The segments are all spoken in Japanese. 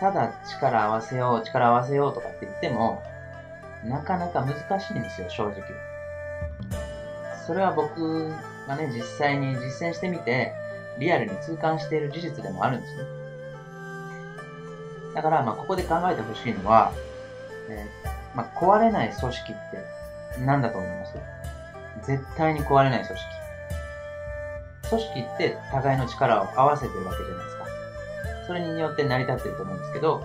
ただ力合わせよう、力合わせようとかって言っても、なかなか難しいんですよ、正直。それは僕がね、実際に実践してみて、リアルに痛感している事実でもあるんですね。だから、まあ、ここで考えてほしいのは、えー、まあ、壊れない組織って何だと思います？絶対に壊れない組織。組織って互いの力を合わせてるわけじゃないですか。それによって成り立ってると思うんですけど、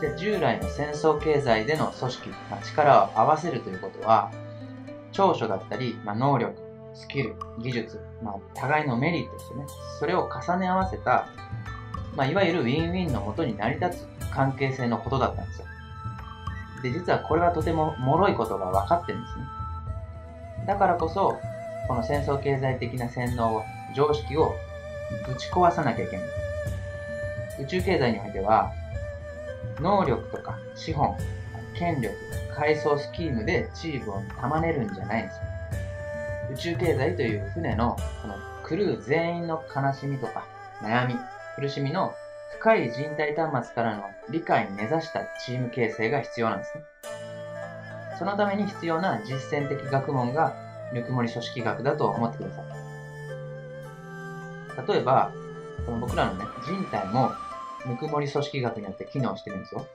じゃ従来の戦争経済での組織、ま、力を合わせるということは、長所だったり、まあ、能力、スキル、技術、まあ、互いのメリットですよね。それを重ね合わせた、まあ、いわゆるウィンウィンのもとに成り立つ関係性のことだったんですよ。で、実はこれはとても脆いことが分かってるんですね。だからこそ、この戦争経済的な洗脳を、常識をぶち壊さなきゃいけない。宇宙経済においては、能力とか資本、権力、階層スキームでチームを束ねるんじゃないんですよ。宇宙経済という船のこのクルー全員の悲しみとか悩み、苦しみの深い人体端末からの理解に根ざしたチーム形成が必要なんですね。そのために必要な実践的学問がぬくもり組織学だと思ってください。例えば、この僕らのね、人体もぬくもり組織学によって機能してるんですよ。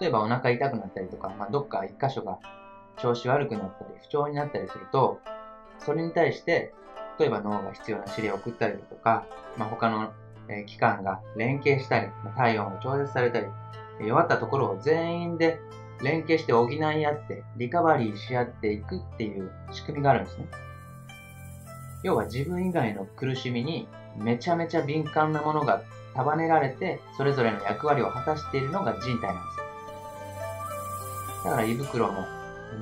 例えばお腹痛くなったりとか、まあ、どっか一箇所が調子悪くなったり、不調になったりすると、それに対して、例えば脳が必要な指令を送ったりだとか、まあ、他の、え機関が連携したり、体温が調節されたり、弱ったところを全員で連携して補い合って、リカバリーし合っていくっていう仕組みがあるんですね。要は自分以外の苦しみにめちゃめちゃ敏感なものが束ねられて、それぞれの役割を果たしているのが人体なんですよ。だから胃袋も、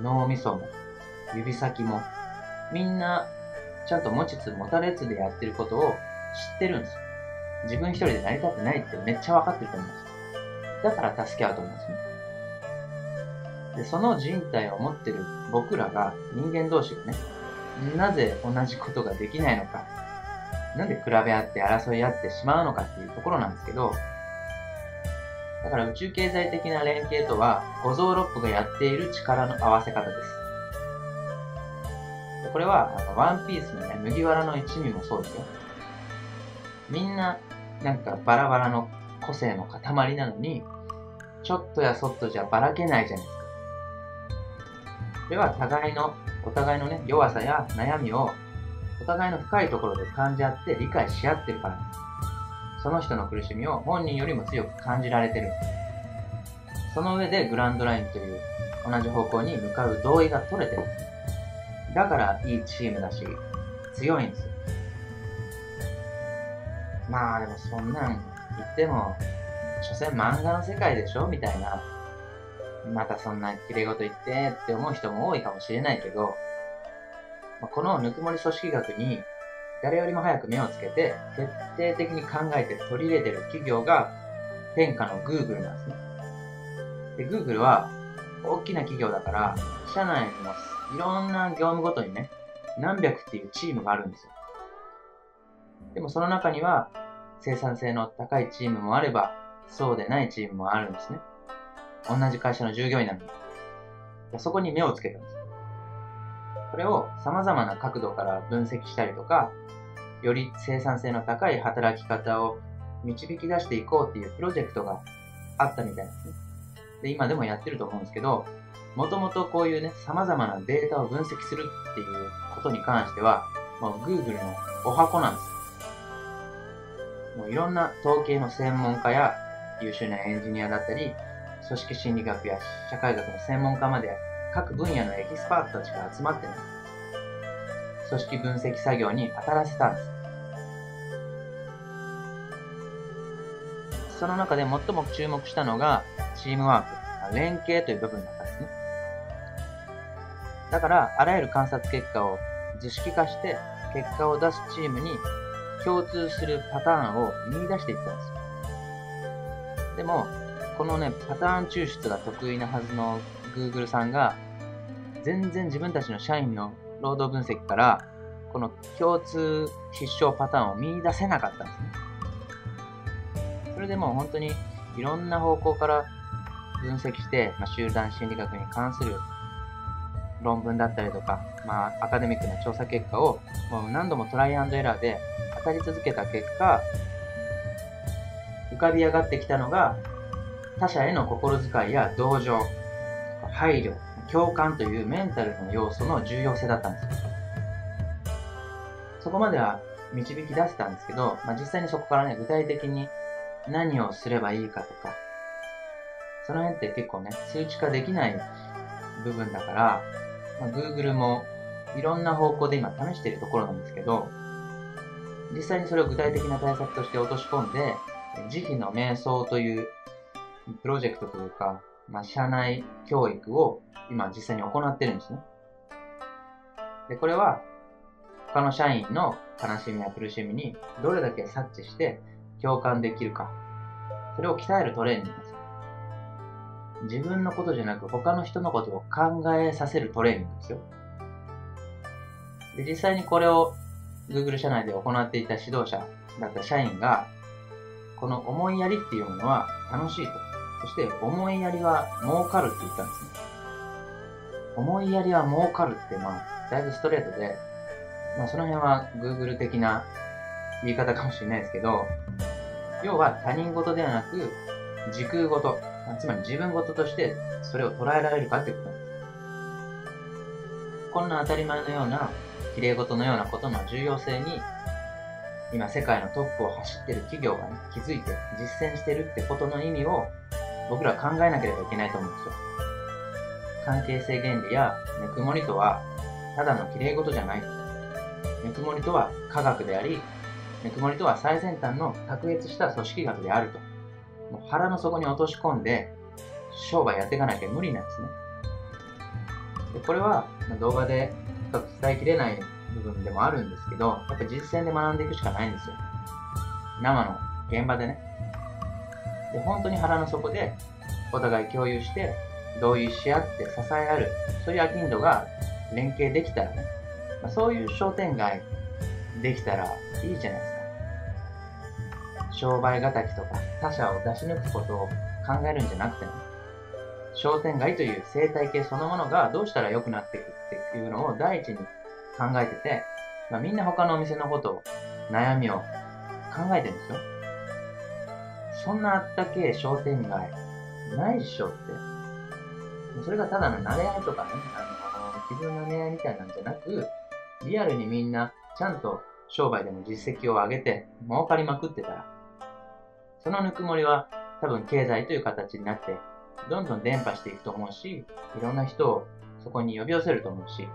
脳みそも、指先も、みんな、ちゃんと持ちつ持たれつでやってることを知ってるんですよ。自分一人で成り立ってないってめっちゃ分かってると思うんですよ。だから助け合うと思うんですね。で、その人体を持ってる僕らが、人間同士がね、なぜ同じことができないのか、なんで比べ合って争い合ってしまうのかっていうところなんですけど、だから宇宙経済的な連携とは、五臓六腑がやっている力の合わせ方です。これは、あのワンピースのね、麦わらの一味もそうですよ。みんな、なんかバラバラの個性の塊なのに、ちょっとやそっとじゃばらけないじゃないですか。それは互いの、お互いのね、弱さや悩みを、お互いの深いところで感じ合って理解し合ってるからです。その人の苦しみを本人よりも強く感じられてる。その上でグランドラインという同じ方向に向かう同意が取れてる。だからいいチームだし、強いんですよ。まあでもそんなん言っても、所詮漫画の世界でしょ？みたいなまたそんな綺麗事言ってって思う人も多いかもしれないけど、このぬくもり組織学に誰よりも早く目をつけて徹底的に考えて取り入れてる企業が天下の Google なんですね。で、Google は大きな企業だから、社内にもいろんな業務ごとにね、何百っていうチームがあるんですよ。でもその中には生産性の高いチームもあれば、そうでないチームもあるんですね。同じ会社の従業員なのに。そこに目をつけたんです。これを様々な角度から分析したりとか、より生産性の高い働き方を導き出していこうっていうプロジェクトがあったみたいですね。で、今でもやってると思うんですけど、もともとこういうね、様々なデータを分析するっていうことに関しては、もう Google のお箱なんです。もういろんな統計の専門家や優秀なエンジニアだったり、組織心理学や社会学の専門家まで各分野のエキスパートたちが集まってね、組織分析作業に当たらせたんです。その中で最も注目したのがチームワーク、連携という部分だったんですね。だから、あらゆる観察結果を図式化して結果を出すチームに共通するパターンを見出していったんですよ。でも、このね、パターン抽出が得意なはずの Google さんが、全然自分たちの社員の労働分析から、この共通必勝パターンを見出せなかったんですね。それでもう本当にいろんな方向から分析して、まあ、集団心理学に関する論文だったりとか、まあ、アカデミックな調査結果をもう何度もトライアンドエラーで当たり続けた結果、浮かび上がってきたのが、他者への心遣いや同情、配慮、共感というメンタルの要素の重要性だったんですよ。そこまでは導き出せたんですけど、まあ、実際にそこからね、具体的に何をすればいいかとか、その辺って結構ね、数値化できない部分だから、まあ、Google もいろんな方向で今試しているところなんですけど、実際にそれを具体的な対策として落とし込んで、慈悲の瞑想というプロジェクトというか、まあ、社内教育を今実際に行ってるんですね。で、これは他の社員の悲しみや苦しみにどれだけ察知して共感できるか。それを鍛えるトレーニングです。自分のことじゃなく他の人のことを考えさせるトレーニングですよ。で、実際にこれを Google 社内で行っていた指導者だった社員が、この思いやりっていうものは楽しいと。そして思いやりは儲かるって言ったんですね。思いやりは儲かるって、まあ、だいぶストレートで、まあその辺は Google 的な言い方かもしれないですけど、要は他人事ではなく、時空事、つまり自分事としてそれを捉えられるかってことなんです。こんな当たり前のような、綺麗事のようなことの重要性に、今世界のトップを走ってる企業がね、気づいて実践してるってことの意味を僕らは考えなければいけないと思うんですよ。関係性原理やぬくもりとは、ただの綺麗事じゃない。ぬくもりとは科学であり、ぬくもりとは最先端の卓越した組織学であると。もう腹の底に落とし込んで、商売やっていかなきゃ無理なんですね。でこれは動画で深く伝えきれない部分でもあるんですけど、やっぱ実践で学んでいくしかないんですよ。生の現場でね。で、本当に腹の底でお互い共有して、同意し合って支え合う、そういうアキンドが連携できたらね、まあ、そういう商店街できたらいいじゃないですか。商売敵とか他者を出し抜くことを考えるんじゃなくてね、商店街という生態系そのものがどうしたら良くなっていくっていうのを第一に考えてて、まあ、みんな他のお店のことを、悩みを考えてるんですよ。そんなあったけえ商店街、ないっしょって。それがただの慣れ合いとかね、あの、自分の恋愛みたいなんじゃなく、リアルにみんなちゃんと商売でも実績を上げて儲かりまくってたら、そのぬくもりは多分経済という形になって、どんどん伝播していくと思うし、いろんな人をそこに呼び寄せると思うし、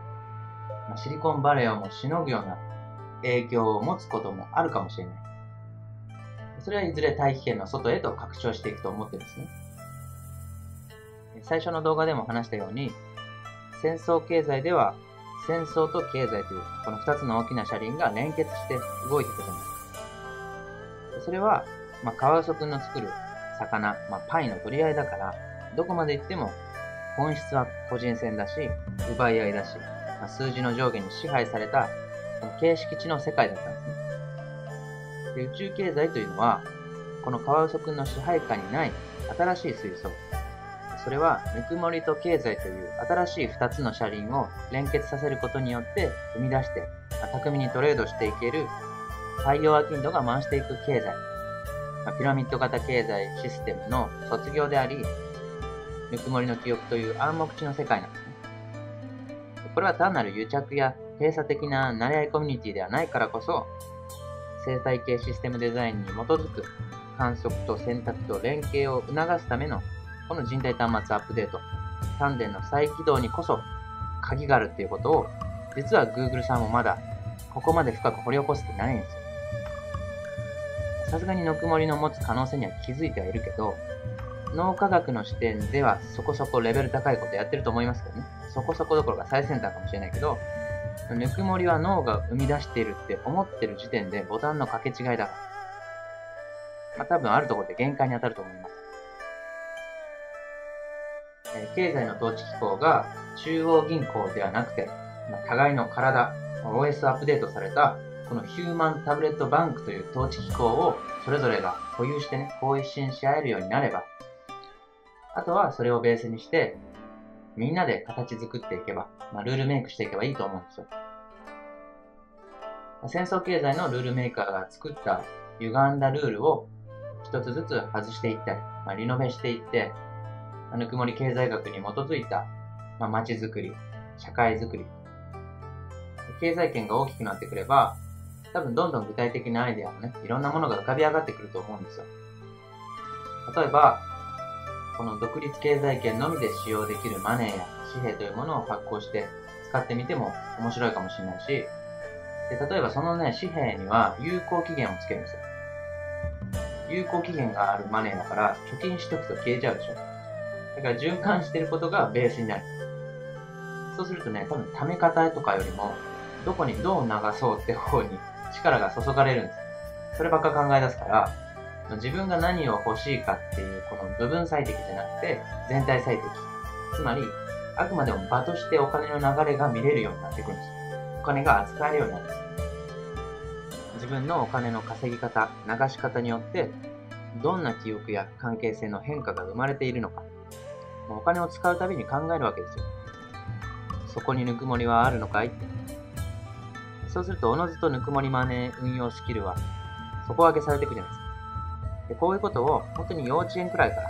まあ、シリコンバレーをもしのぐような影響を持つこともあるかもしれない。それはいずれ大気圏の外へと拡張していくと思ってるんですね。最初の動画でも話したように、戦争経済では戦争と経済というこの二つの大きな車輪が連結して動いてくるんです。それはまあ、カワウソくんの作る魚、まあ、パイの取り合いだから、どこまで行っても本質は個人戦だし、奪い合いだし、まあ、数字の上下に支配された形式値の世界だったんですね。宇宙経済というのは、このカワウソくんの支配下にない新しい水槽。それは、ぬくもりと経済という新しい二つの車輪を連結させることによって生み出して、まあ、巧みにトレードしていける太陽アキンドが回していく経済ま。ピラミッド型経済システムの卒業であり、ぬくもりの記憶という暗黙知の世界なんですね。これは単なる癒着や閉鎖的な慣れ合いコミュニティではないからこそ、生態系システムデザインに基づく観測と選択と連携を促すためのこの人体端末アップデート、丹田の再起動にこそ鍵があるっていうことを、実は Google さんもまだここまで深く掘り起こせてないんですよ。さすがにぬくもりの持つ可能性には気づいてはいるけど、脳科学の視点ではそこそこレベル高いことやってると思いますけどね。そこそこどころか最先端かもしれないけど、ぬくもりは脳が生み出しているって思ってる時点でボタンの掛け違いだから。まあ多分あるところで限界に当たると思います。えー、経済の統治機構が中央銀行ではなくて、まあ、互いの体、OS アップデートされたこのヒューマンタブレットバンクという統治機構をそれぞれが保有してね、更新し合えるようになれば、あとはそれをベースにして、みんなで形作っていけば、まあ、ルールメイクしていけばいいと思うんですよ。戦争経済のルールメーカーが作った歪んだルールを一つずつ外していったり、まあ、リノベしていって、ぬくもり経済学に基づいた、まあ、街づくり、社会づくり、経済圏が大きくなってくれば、多分どんどん具体的なアイデアもね、いろんなものが浮かび上がってくると思うんですよ。例えば、この独立経済圏のみで使用できるマネーや紙幣というものを発行して使ってみても面白いかもしれないし、で例えばそのね、紙幣には有効期限をつけるんですよ。有効期限があるマネーだから、貯金しとくと消えちゃうでしょ。だから循環してることがベースになる。そうするとね、多分貯め方とかよりも、どこにどう流そうって方に力が注がれるんです。そればっか考え出すから、自分が何を欲しいかっていうこの部分最適じゃなくて全体最適。つまり、あくまでも場としてお金の流れが見れるようになってくるんです。お金が扱えるようになるんです。自分のお金の稼ぎ方、流し方によって、どんな記憶や関係性の変化が生まれているのか、お金を使うたびに考えるわけですよ。そこにぬくもりはあるのかい？ってそうすると、おのずとぬくもりマネー運用スキルは底上げされていくじゃないですか。でこういうことを本当に幼稚園くらいから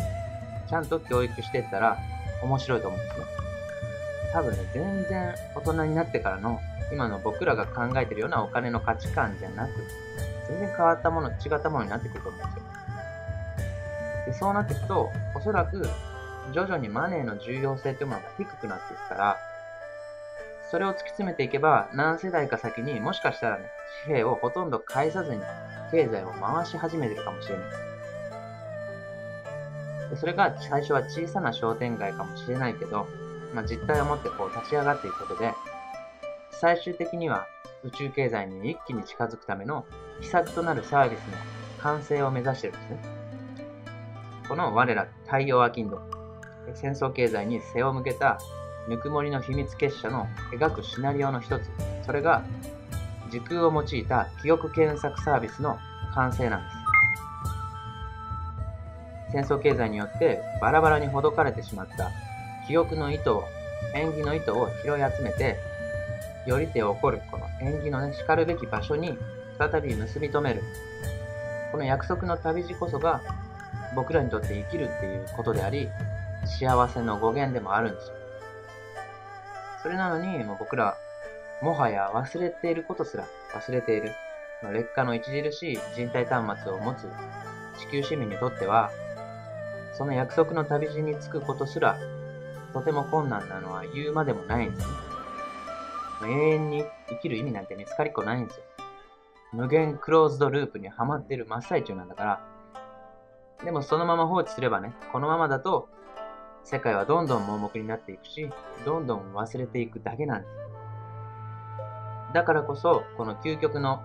ちゃんと教育していったら面白いと思うんですね。多分ね、全然大人になってからの今の僕らが考えてるようなお金の価値観じゃなく、全然変わったもの、違ったものになってくると思うんですよ。でそうなっていくと、おそらく徐々にマネーの重要性というものが低くなっていくから、それを突き詰めていけば何世代か先にもしかしたらね、紙幣をほとんど返さずに経済を回し始めてるかもしれない。でそれが最初は小さな商店街かもしれないけど、まあ、実態を持ってこう立ち上がっていくことで、最終的には宇宙経済に一気に近づくための秘策となるサービスの完成を目指してるんですね。この我ら太陽アキンド、戦争経済に背を向けたぬくもりの秘密結社の描くシナリオの一つ、それが時空を用いた記憶検索サービスの完成なんです。戦争経済によってバラバラにほどかれてしまった記憶の糸を、縁起の糸を拾い集めて、よりて起こるこの縁起のね、叱るべき場所に再び結び止める。この約束の旅路こそが僕らにとって生きるっていうことであり、幸せの語源でもあるんですよ。それなのに、もう僕ら、もはや忘れていることすら忘れている。劣化の著しい人体端末を持つ地球市民にとっては、その約束の旅路に着くことすら、とても困難なのは言うまでもないんですね。永遠に生きる意味なんて見つかりっこないんですよ。無限クローズドループにはまってる真っ最中なんだから、でもそのまま放置すればね、このままだと、世界はどんどん盲目になっていくし、どんどん忘れていくだけなんです。だからこそ、この究極の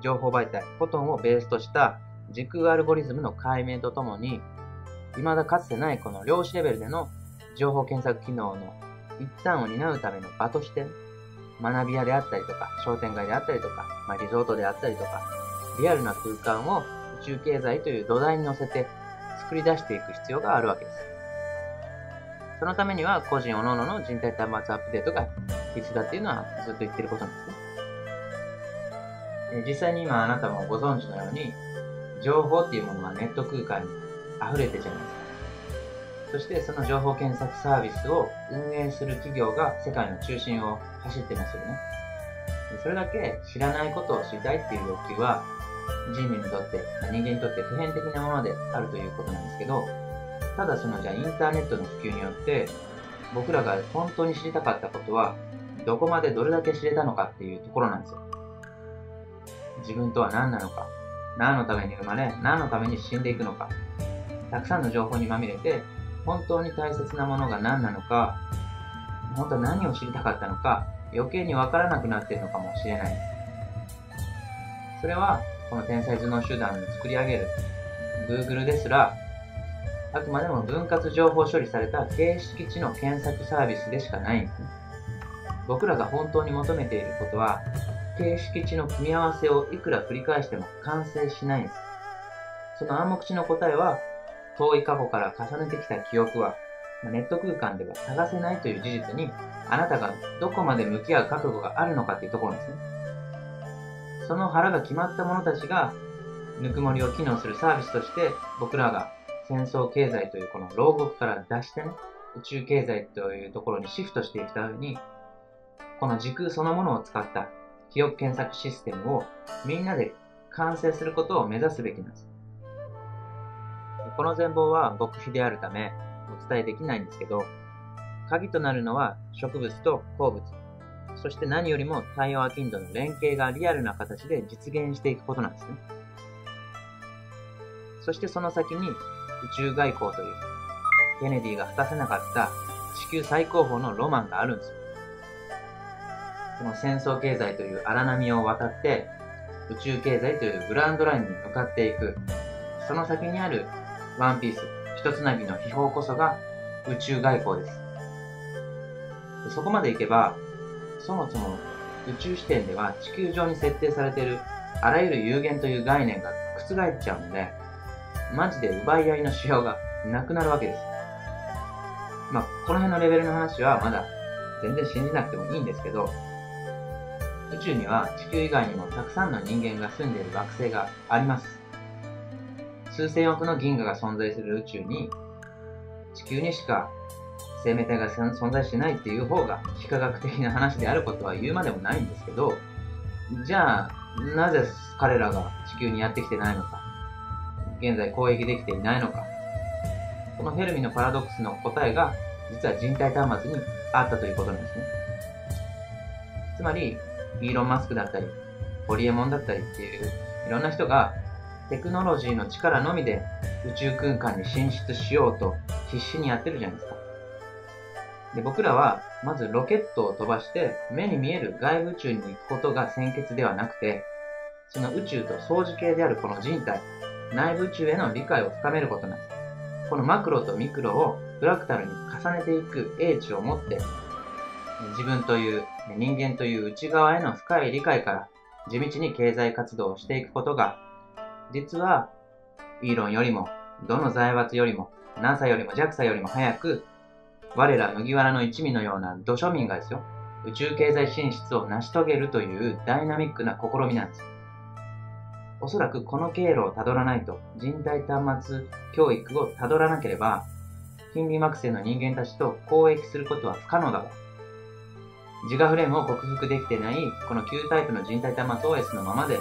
情報媒体、フォトンをベースとした時空アルゴリズムの解明とともに、未だかつてないこの量子レベルでの情報検索機能の一端を担うための場として、学び屋であったりとか、商店街であったりとか、まあ、リゾートであったりとか、リアルな空間を宇宙経済という土台に乗せて作り出していく必要があるわけです。そのためには個人各々の人体端末アップデートが必須だっていうのはずっと言ってることなんですね。実際に今あなたもご存知のように、情報っていうものはネット空間に溢れてるじゃないですか。そしてその情報検索サービスを運営する企業が世界の中心を走ってますよね。それだけ知らないことを知りたいっていう欲求は人類にとって、人間にとって普遍的なものであるということなんですけど、ただそのじゃあインターネットの普及によって僕らが本当に知りたかったことはどこまでどれだけ知れたのかっていうところなんですよ。自分とは何なのか、何のために生まれ、何のために死んでいくのか、たくさんの情報にまみれて、本当に大切なものが何なのか、本当は何を知りたかったのか、余計にわからなくなっているのかもしれない。それは、この天才頭脳集団を作り上げる Google ですら、あくまでも分割情報処理された形式知の検索サービスでしかないんですね。僕らが本当に求めていることは、形式値の組み合わせをいくら繰り返しても完成しないんです。その暗黙知の答えは、遠い過去から重ねてきた記憶は、ネット空間では探せないという事実に、あなたがどこまで向き合う覚悟があるのかっていうところですね。その腹が決まった者たちが、ぬくもりを機能するサービスとして、僕らが戦争経済というこの牢獄から脱してね、宇宙経済というところにシフトしていくために、この時空そのものを使った記憶検索システムをみんなで完成することを目指すべきなんです。この全貌は極秘であるためお伝えできないんですけど、鍵となるのは植物と鉱物、そして何よりも太陽アキンドの連携がリアルな形で実現していくことなんですね。そしてその先に宇宙外交というケネディが果たせなかった地球最高峰のロマンがあるんですよ。この戦争経済という荒波を渡って宇宙経済というグランドラインに向かっていく。その先にあるワンピース、一つなぎの秘宝こそが宇宙外交です。そこまで行けば、そもそも宇宙視点では地球上に設定されているあらゆる有限という概念が覆っちゃうので、マジで奪い合いのしようがなくなるわけです。まあ、この辺のレベルの話はまだ全然信じなくてもいいんですけど、宇宙には地球以外にもたくさんの人間が住んでいる惑星があります。数千億の銀河が存在する宇宙に、地球にしか生命体が存在しないっていう方が非科学的な話であることは言うまでもないんですけど、じゃあ、なぜ彼らが地球にやってきてないのか、現在攻撃できていないのか、このフェルミのパラドックスの答えが実は人体端末にあったということなんですね。つまり、イーロン・マスクだったり、ホリエモンだったりっていういろんな人がテクノロジーの力のみで宇宙空間に進出しようと必死にやってるじゃないですか。で、僕らはまずロケットを飛ばして目に見える外宇宙に行くことが先決ではなくて、その宇宙と相似形であるこの人体、内部宇宙への理解を深めることなんです。このマクロとミクロをフラクタルに重ねていく英知を持って、自分という人間という内側への深い理解から地道に経済活動をしていくことが、実は、イーロンよりも、どの財閥よりも、NASA よりも JAXA よりも早く、我ら麦わらの一味のような土庶民がですよ、宇宙経済進出を成し遂げるというダイナミックな試みなんです。おそらくこの経路をたどらないと、人体端末教育をたどらなければ、近隣惑星の人間たちと交易することは不可能だわ。自我フレームを克服できてない、この旧タイプの人体端末 OS のままで、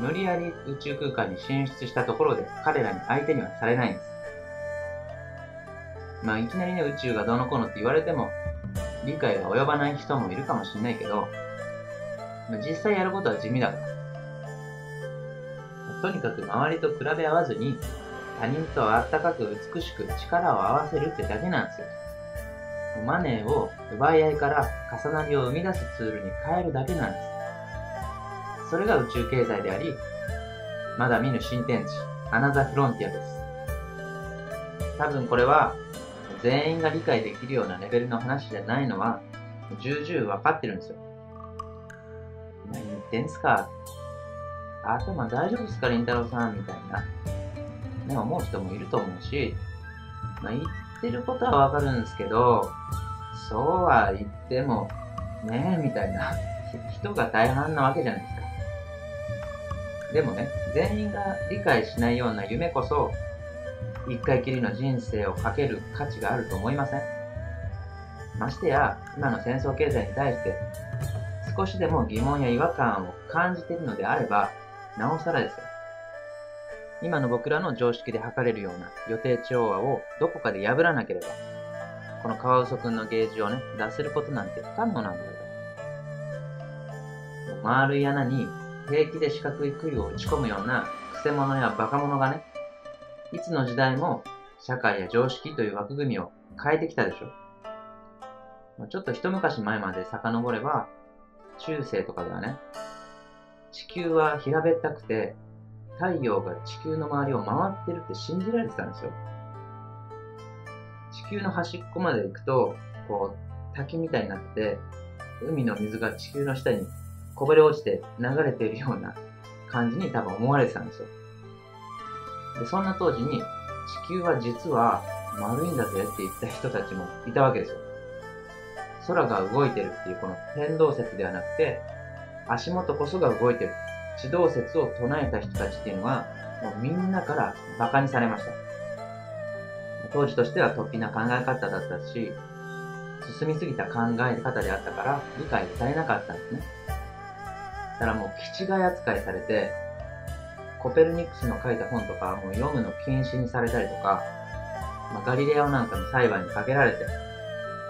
無理やり宇宙空間に進出したところで彼らに相手にはされないんです。まあいきなりね宇宙がどうのこうのって言われても理解が及ばない人もいるかもしれないけど、まあ、実際やることは地味だから。とにかく周りと比べ合わずに他人とあったかく美しく力を合わせるってだけなんですよ。マネーを奪い合いから重なりを生み出すツールに変えるだけなんです。それが宇宙経済であり、まだ見ぬ新天地、アナザフロンティアです。多分これは全員が理解できるようなレベルの話じゃないのは重々分かってるんですよ。何言ってんすか頭大丈夫っすか、りんたろさんみたいな、ね、思う人もいると思うし、まあ、言ってることはわかるんですけど、そうは言っても、ねえ、みたいな 人が大半なわけじゃないですか。でもね、全員が理解しないような夢こそ、一回きりの人生をかける価値があると思いませんましてや、今の戦争経済に対して、少しでも疑問や違和感を感じているのであれば、なおさらですよ。今の僕らの常識で測れるような予定調和をどこかで破らなければ、このカワウソくんのゲージをね、出せることなんて不可能なんだよ。丸い穴に平気で四角い杭を打ち込むようなクセ者やバカ者がね、いつの時代も社会や常識という枠組みを変えてきたでしょ。ちょっと一昔前まで遡れば、中世とかではね、地球は平べったくて、太陽が地球の周りを回ってるって信じられてたんですよ。地球の端っこまで行くと、こう、滝みたいになって、海の水が地球の下にこぼれ落ちて流れているような感じに多分思われてたんですよ。で、そんな当時に、地球は実は丸いんだぜって言った人たちもいたわけですよ。空が動いてるっていうこの天動説ではなくて、足元こそが動いてる。地動説を唱えた人たちっていうのは、もうみんなから馬鹿にされました。当時としては突飛な考え方だったし、進みすぎた考え方であったから理解されなかったんですね。だからもう気違い扱いされて、コペルニクスの書いた本とかもう読むの禁止にされたりとか、まあ、ガリレオなんかの裁判にかけられて、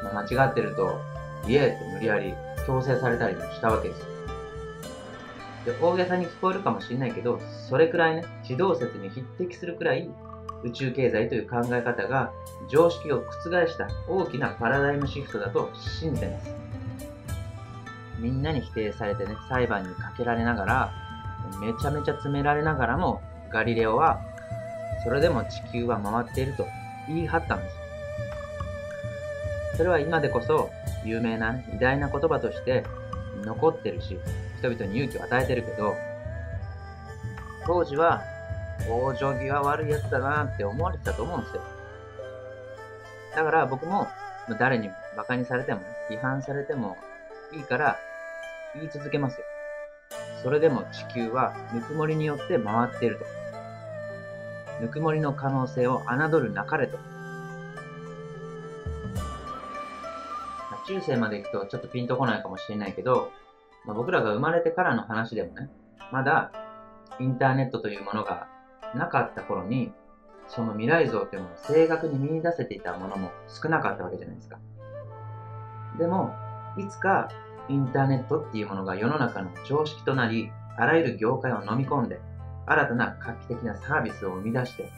まあ、間違ってると、イエーって無理やり強制されたりしたわけですで、大げさに聞こえるかもしれないけど、それくらいね、地動説に匹敵するくらい宇宙経済という考え方が常識を覆した大きなパラダイムシフトだと信じてます。みんなに否定されてね、裁判にかけられながら、めちゃめちゃ詰められながらも、ガリレオは、それでも地球は回っていると言い張ったんです。それは今でこそ有名な、偉大な言葉として残ってるし、人々に勇気を与えてるけど、当時は往生際悪いやつだなって思われてたと思うんですよ。だから僕も誰に馬鹿にされても、批判されてもいいから言い続けますよ。それでも地球はぬくもりによって回っていると。ぬくもりの可能性を侮るなかれと。中世まで行くとちょっとピンとこないかもしれないけど、まあ、僕らが生まれてからの話でもね、まだインターネットというものがなかった頃に、その未来像っていうものを正確に見出せていたものも少なかったわけじゃないですか。でも、いつかインターネットっていうものが世の中の常識となり、あらゆる業界を飲み込んで、新たな画期的なサービスを生み出して、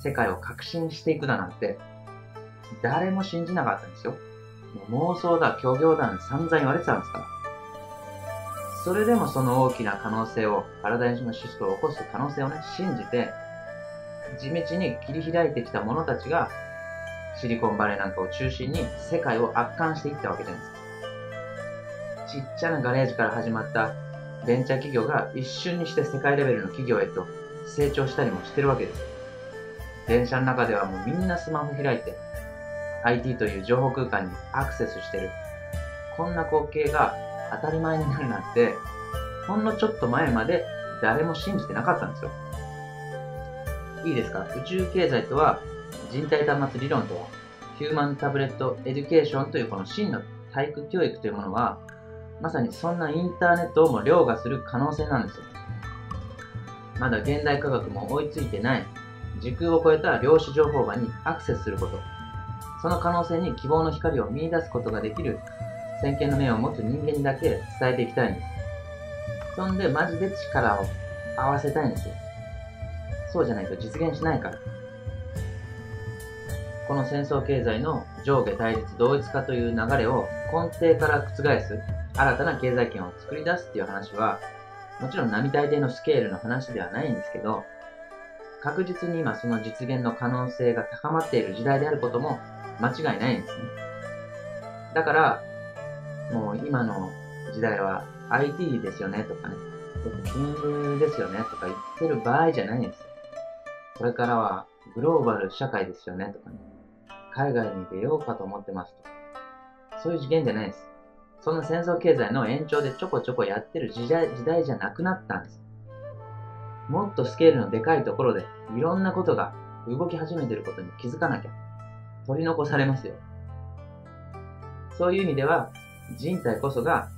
世界を革新していくだなんて、誰も信じなかったんですよ。もう妄想だ、虚業だ、散々言われてたんですから。それでもその大きな可能性を、パラダイムシフトを起こす可能性をね、信じて、地道に切り開いてきた者たちが、シリコンバレーなんかを中心に世界を圧巻していったわけじゃないですか。ちっちゃなガレージから始まったベンチャー企業が一瞬にして世界レベルの企業へと成長したりもしてるわけです。電車の中ではもうみんなスマホ開いて IT という情報空間にアクセスしてる。こんな光景が当たり前になるなんて、ほんのちょっと前まで誰も信じてなかったんですよ。いいですか？宇宙経済とは人体端末理論とはヒューマンタブレットエデュケーションというこの真の体育教育というものはまさにそんなインターネットをも凌駕する可能性なんですよ。まだ現代科学も追いついてない、時空を超えた量子情報場にアクセスすること、その可能性に希望の光を見出すことができる先見の目を持つ人間にだけ伝えていきたいんです。そんでマジで力を合わせたいんですよ。そうじゃないと実現しないから。この戦争経済の上下対立同一化という流れを根底から覆す新たな経済圏を作り出すっていう話は、もちろん並大抵のスケールの話ではないんですけど、確実に今その実現の可能性が高まっている時代であることも間違いないんですね。だから、もう今の時代は IT ですよねとかね、金融ですよねとか言ってる場合じゃないんですよ。これからはグローバル社会ですよねとかね、海外に出ようかと思ってますとか、そういう次元じゃないです。その戦争経済の延長でちょこちょこやってる時代時代じゃなくなったんです。もっとスケールのでかいところでいろんなことが動き始めてることに気づかなきゃ取り残されますよ。そういう意味では人体こそが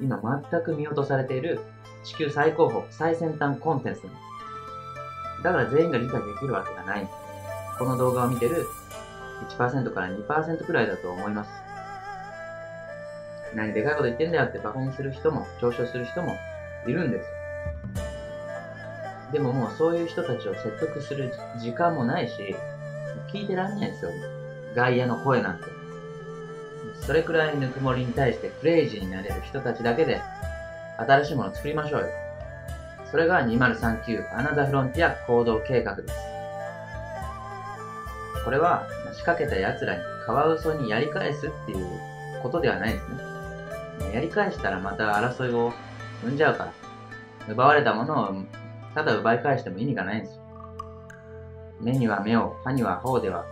今全く見落とされている地球最高峰、最先端コンテンツなんです。だから全員が理解できるわけがない。この動画を見てる1%から2%くらいだと思います。何でかいこと言ってんだよって馬鹿にする人も、嘲笑する人もいるんです。でももうそういう人たちを説得する時間もないし、聞いてらんないですよ。外野の声なんて。それくらいぬくもりに対してクレイジーになれる人たちだけで、新しいものを作りましょうよ。それが2039アナザフロンティア行動計画です。これは仕掛けた奴らにカワウソにやり返すっていうことではないですね。やり返したらまた争いを生んじゃうから。奪われたものをただ奪い返しても意味がないんですよ。目には目を、歯には歯では、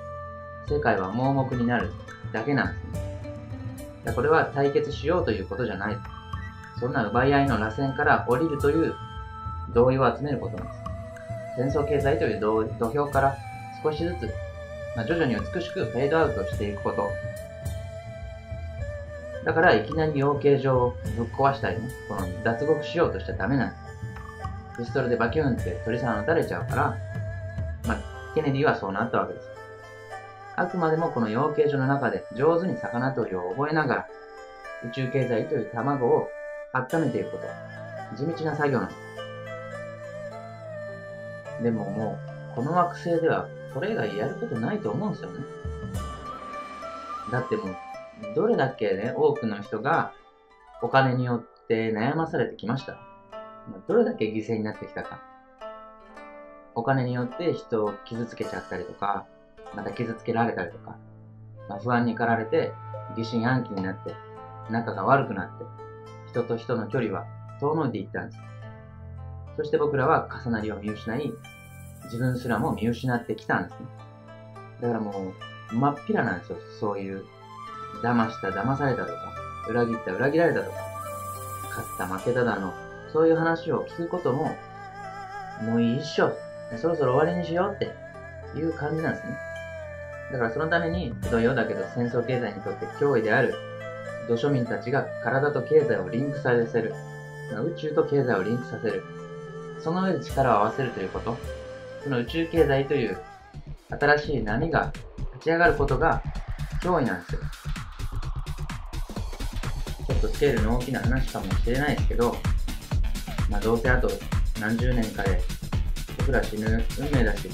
世界は盲目になるだけなんですね。これは対決しようということじゃない。そんな奪い合いの螺旋から降りるという同意を集めることなんです。戦争経済という土俵から少しずつ、まあ、徐々に美しくフェードアウトしていくこと。だからいきなり養鶏場をぶっ壊したりね、この脱獄しようとしちゃダメなんです。ピストルでバキューンって鳥さん撃たれちゃうから、まあ、ケネディはそうなったわけです。あくまでもこの養鶏場の中で上手に魚取りを覚えながら、宇宙経済という卵を温めていくこと。地道な作業なんです。でももう、この惑星ではこれ以外やることないと思うんですよね。だってもう、どれだけね、多くの人がお金によって悩まされてきました。どれだけ犠牲になってきたか。お金によって人を傷つけちゃったりとか、また傷つけられたりとか、まあ、不安に駆られて疑心暗鬼になって仲が悪くなって人と人の距離は遠のいていったんです。そして僕らは重なりを見失い、自分すらも見失ってきたんですね。だからもう、真っ平なんですよ。そういう、騙した、騙されたとか、裏切った、裏切られたとか、勝った、負けただの、そういう話を聞くことも、もういいっしょ。そろそろ終わりにしようっていう感じなんですね。だからそのために、土曜だけど戦争経済にとって脅威である土庶民たちが体と経済をリンクさせる。宇宙と経済をリンクさせる。その上で力を合わせるということ。その宇宙経済という新しい波が立ち上がることが脅威なんですよ。ちょっとスケールの大きな話かもしれないですけど、まあどうせあと何十年かで僕ら死ぬ運命だし、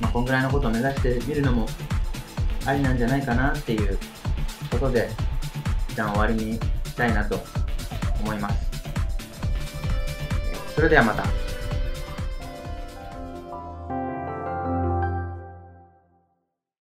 まあこんぐらいのことを目指してみるのもありなんじゃないかなっていうことで、一旦終わりにしたいなと思います。それではまた。